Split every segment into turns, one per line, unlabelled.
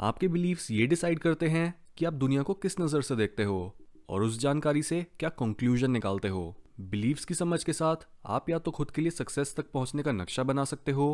आपके बिलीव्स ये डिसाइड करते हैं कि आप दुनिया को किस नज़र से देखते हो और उस जानकारी से क्या कंक्लूजन निकालते हो। बिलीव्स की समझ के साथ आप या तो खुद के लिए सक्सेस तक पहुँचने का नक्शा बना सकते हो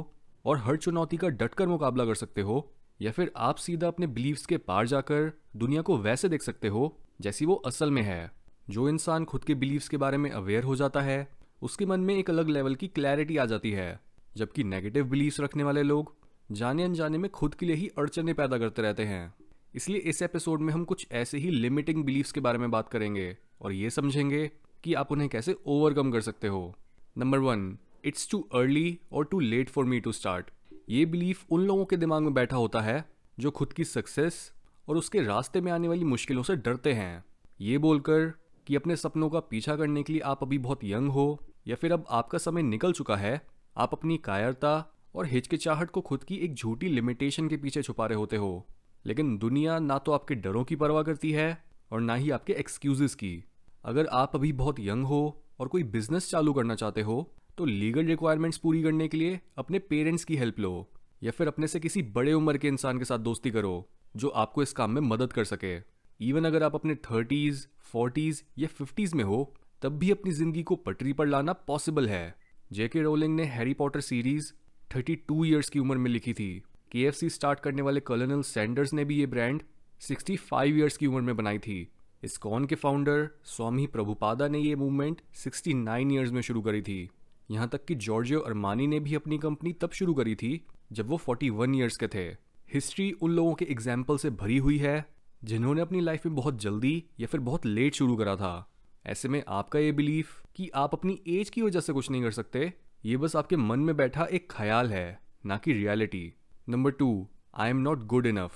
और हर चुनौती का डटकर मुकाबला कर सकते हो, या फिर आप सीधा अपने बिलीव्स के पार जाकर दुनिया को वैसे देख सकते हो जैसी वो असल में है। जो इंसान खुद के बिलीव्स के बारे में अवेयर हो जाता है, उसके मन में एक अलग लेवल की क्लैरिटी आ जाती है, जबकि नेगेटिव बिलीव्स रखने वाले लोग जाने अनजाने में खुद के लिए ही अड़चने पैदा करते रहते हैं। इसलिए इस एपिसोड में हम कुछ ऐसे ही लिमिटिंग बिलीव्स के बारे में बात करेंगे और ये समझेंगे कि आप उन्हें कैसे ओवरकम कर सकते हो। Number one it's too early और too late for me to start ये बिलीफ उन लोगों के दिमाग में बैठा होता है जो खुद की सक्सेस और उसके रास्ते में आने वाली मुश्किलों से डरते हैं। ये बोलकर कि अपने सपनों का पीछा करने के लिए आप अभी बहुत यंग हो या फिर अब आपका समय निकल चुका है, आप अपनी कायरता और हिचकिचाहट को खुद की एक झूठी लिमिटेशन के पीछे छुपा रहे होते हो। लेकिन दुनिया ना तो आपके डरों की परवाह करती है और ना ही आपके एक्सक्यूजेस की। अगर आप अभी बहुत यंग हो और कोई बिज़नेस चालू करना चाहते हो तो लीगल रिक्वायरमेंट्स पूरी करने के लिए अपने पेरेंट्स की हेल्प लो, या फिर अपने से किसी बड़े उम्र के इंसान के साथ दोस्ती करो, जो आपको इस काम में मदद कर सके। इवन अगर आप अपने थर्टीज फोर्टीज या फिफ्टीज में हो, तब भी अपनी ज़िंदगी को पटरी पर लाना पॉसिबल है। जेके रोलिंग ने हैरी पॉटर सीरीज़ 32 ईयर्स की उम्र में लिखी थी। के एफ़ सी स्टार्ट करने वाले कर्नल सैंडर्स ने भी ये ब्रांड 65 ईयर्स की उम्र में बनाई थी। इस्कॉन के फाउंडर स्वामी प्रभुपादा ने ये मूवमेंट 69 ईयर्स में शुरू करी थी। यहाँ तक कि जॉर्जियो अरमानी ने भी अपनी कंपनी तब शुरू करी थी, जब वो 41 ईयर्स के थे। हिस्ट्री उन लोगों के एग्ज़ाम्पल से भरी हुई है, जिन्होंने अपनी लाइफ में बहुत जल्दी या फिर बहुत लेट शुरू करा था। ऐसे में आपका ये बिलीफ कि आप अपनी एज की वजह से कुछ नहीं कर सकते? ये बस आपके मन में बैठा एक ख्याल है, ना कि reality number two I am not good enough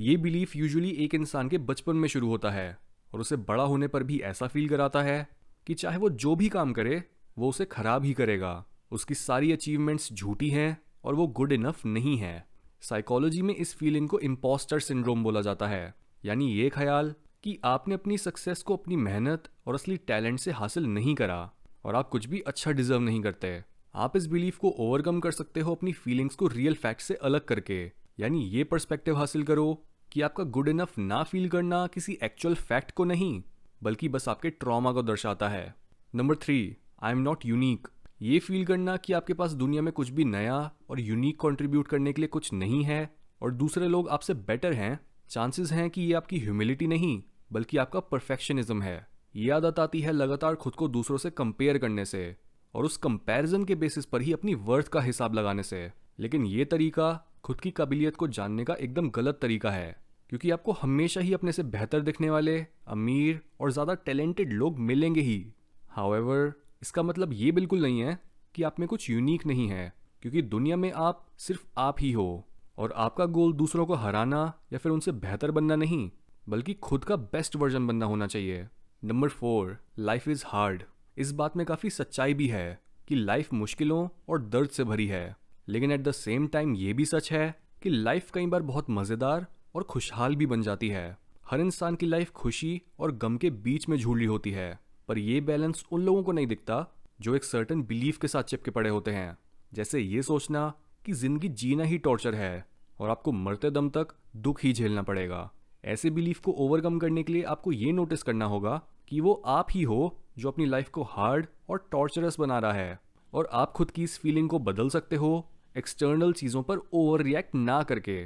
ये बिलीफ यूजुअली एक इंसान के बचपन में शुरू होता है और उसे बड़ा होने पर भी ऐसा फील कराता है कि चाहे वो जो भी काम करे, वो उसे खराब ही करेगा। उसकी सारी अचीवमेंट्स झूठी हैं और वो गुड इनफ नहीं है। साइकोलॉजी में इस फीलिंग को इम्पोस्टर सिंड्रोम बोला जाता है। यानी ये ख्याल कि आपने अपनी सक्सेस को अपनी मेहनत और असली टैलेंट से हासिल नहीं करा और आप कुछ भी अच्छा डिजर्व नहीं करते। आप इस बिलीफ को ओवरकम कर सकते हो अपनी फीलिंग्स को रियल फैक्ट से अलग करके। यानी ये परस्पेक्टिव हासिल करो कि आपका गुड इनफ ना फील करना किसी एक्चुअल फैक्ट को नहीं, बल्कि बस आपके ट्रॉमा को दर्शाता है। Number three I am not unique ये फील करना कि आपके पास दुनिया में कुछ भी नया और यूनिक कंट्रीब्यूट करने के लिए कुछ नहीं है और दूसरे लोग आपसे बेटर हैं चांसेस हैं कि ये आपकी ह्यूमिलिटी नहीं, बल्कि आपका परफेक्शनिज्म है। ये आदत आती है लगातार खुद को दूसरों से कंपेयर करने से। और उस कंपैरिजन के बेसिस पर ही अपनी वर्थ का हिसाब लगाने से। लेकिन ये तरीका खुद की काबिलियत को जानने का एकदम गलत तरीका है, क्योंकि आपको हमेशा ही अपने से बेहतर दिखने वाले, अमीर और ज़्यादा टैलेंटेड लोग मिलेंगे ही। हाउएवर इसका मतलब ये बिल्कुल नहीं है कि आप में कुछ यूनिक नहीं है, क्योंकि दुनिया में आप सिर्फ़ आप ही हो, और आपका गोल दूसरों को हराना या फिर उनसे बेहतर बनना नहीं, बल्कि खुद का बेस्ट वर्जन बनना होना चाहिए। Number four life is hard इस बात में काफ़ी सच्चाई भी है कि लाइफ मुश्किलों और दर्द से भरी है। लेकिन एट द सेम टाइम ये भी सच है कि लाइफ कई बार बहुत मज़ेदार और खुशहाल भी बन जाती है। हर इंसान की लाइफ खुशी और गम के बीच में झूली होती है, पर ये बैलेंस उन लोगों को नहीं दिखता जो एक सर्टन बिलीफ के साथ चिपके पड़े होते हैं। जैसे ये सोचना कि ज़िंदगी जीना ही टॉर्चर है और आपको मरते दम तक दुख ही झेलना पड़ेगा। ऐसे बिलीफ को ओवरकम करने के लिए आपको ये नोटिस करना होगा कि वो आप ही हो जो अपनी लाइफ को हार्ड और टॉर्चरस बना रहा है। और आप खुद की इस फीलिंग को बदल सकते हो एक्सटर्नल चीज़ों पर ओवर रिएक्ट ना करके।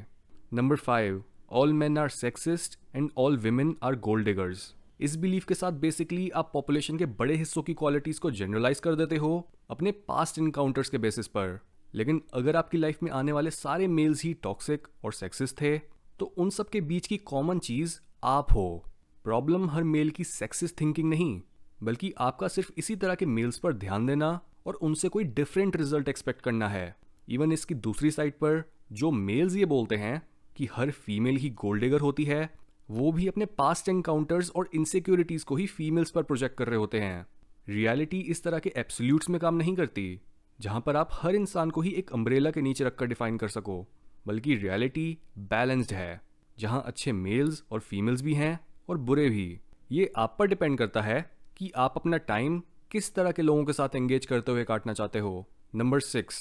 Number five all men are sexist and all women are gold diggers इस बिलीफ के साथ बेसिकली आप पॉपुलेशन के बड़े हिस्सों की क्वालिटीज को जनरलाइज कर देते हो अपने पास्ट इनकाउंटर्स के बेसिस पर। लेकिन अगर आपकी लाइफ में आने वाले सारे मेल्स ही टॉक्सिक और सेक्सिस्ट थे तो उन सब के बीच की कॉमन चीज़ आप हो। प्रॉब्लम हर मेल की सेक्सिस्ट थिंकिंग नहीं। बल्कि आपका सिर्फ़ इसी तरह के मेल्स पर ध्यान देना और उनसे कोई डिफरेंट रिज़ल्ट एक्सपेक्ट करना है। इवन इसकी दूसरी साइड पर जो मेल्स ये बोलते हैं कि हर फीमेल ही गोल्डेगर होती है, वो भी अपने पास्ट एनकाउंटर्स और इनसिक्योरिटीज को ही फीमेल्स पर प्रोजेक्ट कर रहे होते हैं। रियलिटी इस तरह के एब्सोल्यूट्स में काम नहीं करती, जहाँ पर आप हर इंसान को ही एक अम्ब्रेला के नीचे रखकर डिफाइन कर सको, बल्कि रियलिटी बैलेंस्ड है, जहाँ अच्छे मेल्स और फीमेल्स भी हैं और बुरे भी। ये आप पर डिपेंड करता है कि आप अपना टाइम किस तरह के लोगों के साथ एंगेज करते हुए काटना चाहते हो? Number six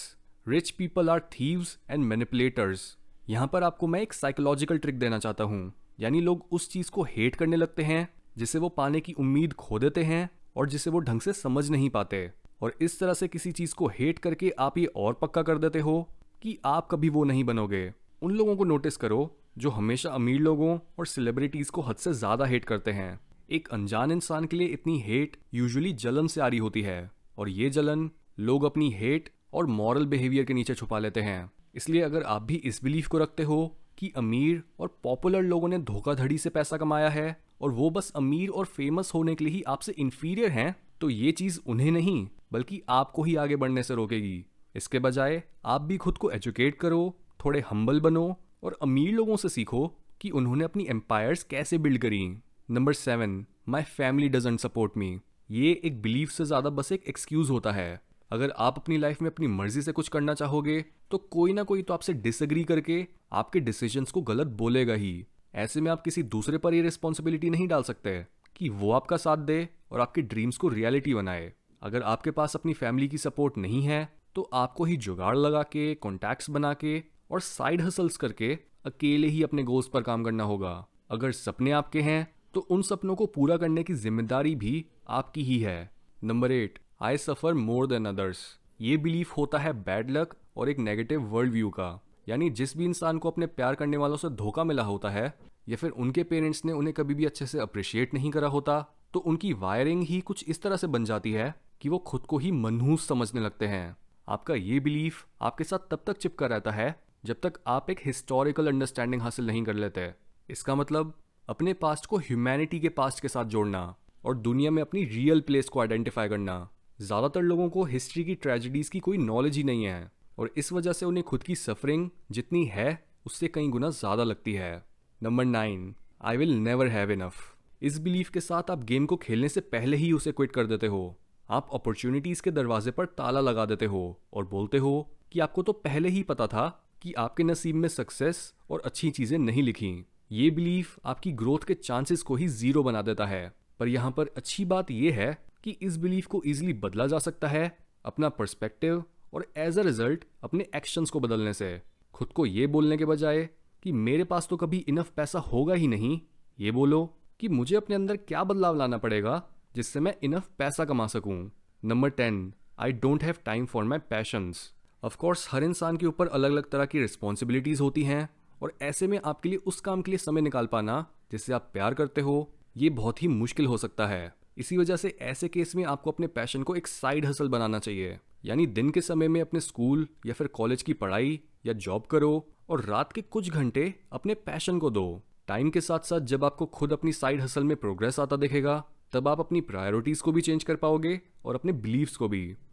rich people are thieves and manipulators यहाँ पर आपको मैं एक साइकोलॉजिकल ट्रिक देना चाहता हूँ। यानी लोग उस चीज़ को हेट करने लगते हैं, जिसे वो पाने की उम्मीद खो देते हैं और जिसे वो ढंग से समझ नहीं पाते। और इस तरह से किसी चीज़ को हेट करके आप ये और पक्का कर देते हो कि आप कभी वो नहीं बनोगे। उन लोगों को नोटिस करो जो हमेशा अमीर लोगों और सेलिब्रिटीज़ को हद से ज़्यादा हेट करते हैं। एक अनजान इंसान के लिए इतनी हेट यूजुअली जलन से आ रही होती है। और ये जलन लोग अपनी हेट और मॉरल बिहेवियर के नीचे छुपा लेते हैं। इसलिए अगर आप भी इस बिलीफ को रखते हो कि अमीर और पॉपुलर लोगों ने धोखाधड़ी से पैसा कमाया है और वो बस अमीर और फ़ेमस होने के लिए ही आपसे इन्फीरियर हैं तो ये चीज़ उन्हें नहीं, बल्कि आपको ही आगे बढ़ने से रोकेगी। इसके बजाय आप भी खुद को एजुकेट करो, थोड़े हम्बल बनो और अमीर लोगों से सीखो कि उन्होंने अपनी एम्पायर्स कैसे बिल्ड करी। Number seven my family doesn't support me ये एक बिलीफ से ज़्यादा बस एक एक्सक्यूज़ होता है। अगर आप अपनी लाइफ में अपनी मर्ज़ी से कुछ करना चाहोगे तो कोई ना कोई तो आपसे डिसएग्री करके आपके डिसीजंस को गलत बोलेगा ही। ऐसे में आप किसी दूसरे पर ये रिस्पॉन्सिबिलिटी नहीं डाल सकते कि वो आपका साथ दे और आपके ड्रीम्स को रियलिटी बनाए। अगर आपके पास अपनी फैमिली की सपोर्ट नहीं है तो आपको ही जुगाड़ लगा के कॉन्टैक्ट्स बना के और साइड हसल्स करके अकेले ही अपने गोल्स पर काम करना होगा। अगर सपने आपके हैं तो उन सपनों को पूरा करने की ज़िम्मेदारी भी आपकी ही है। Number eight I suffer more than others ये बिलीफ होता है बैड लक और एक नेगेटिव वर्ल्ड व्यू का। यानी जिस भी इंसान को अपने प्यार करने वालों से धोखा मिला होता है, या फिर उनके पेरेंट्स ने उन्हें कभी भी अच्छे से अप्रिशिएट नहीं करा होता तो उनकी वायरिंग ही कुछ इस तरह से बन जाती है कि वो खुद को ही मनहूस समझने लगते हैं। आपका ये बिलीफ आपके साथ तब तक चिपका रहता है जब तक आप एक हिस्टोरिकल अंडरस्टैंडिंग हासिल नहीं कर लेते। इसका मतलब अपने पास्ट को ह्यूमैनिटी के पास्ट के साथ जोड़ना और दुनिया में अपनी रियल प्लेस को आइडेंटिफाई करना। ज़्यादातर लोगों को हिस्ट्री की ट्रेजिडीज़ की कोई नॉलेज ही नहीं है और इस वजह से उन्हें खुद की सफरिंग जितनी है, उससे कई गुना ज़्यादा लगती है। Number nine I will never have enough इस बिलीफ के साथ आप गेम को खेलने से पहले ही उसे क्विट कर देते हो। आप अपॉर्चुनिटीज़ के दरवाजे पर ताला लगा देते हो और बोलते हो कि आपको तो पहले ही पता था कि आपके नसीब में सक्सेस और अच्छी चीज़ें नहीं लिखी। ये बिलीफ आपकी ग्रोथ के चांसेस को ही ज़ीरो बना देता है। पर यहाँ पर अच्छी बात यह है कि इस बिलीफ को ईजिली बदला जा सकता है अपना पर्सपेक्टिव और एज अ रिज़ल्ट अपने एक्शंस को बदलने से। खुद को ये बोलने के बजाय कि मेरे पास तो कभी इनफ पैसा होगा ही नहीं, ये बोलो कि मुझे अपने अंदर क्या बदलाव लाना पड़ेगा जिससे मैं इनफ पैसा कमा सकूँ। Number ten I don't have time for my passions of course हर इंसान के ऊपर अलग अलग तरह की रिस्पॉन्सिबिलिटीज़ होती हैं। और ऐसे में आपके लिए उस काम के लिए समय निकाल पाना जिससे आप प्यार करते हो, ये बहुत ही मुश्किल हो सकता है। इसी वजह से ऐसे केस में आपको अपने पैशन को एक साइड हसल बनाना चाहिए। यानी दिन के समय में अपने स्कूल या फिर कॉलेज की पढ़ाई या जॉब करो और रात के कुछ घंटे अपने पैशन को दो। टाइम के साथ साथ जब आपको खुद अपनी साइड हसल में प्रोग्रेस आता दिखेगा, तब आप अपनी प्रायोरिटीज़ को भी चेंज कर पाओगे और अपने बिलीव्स को भी।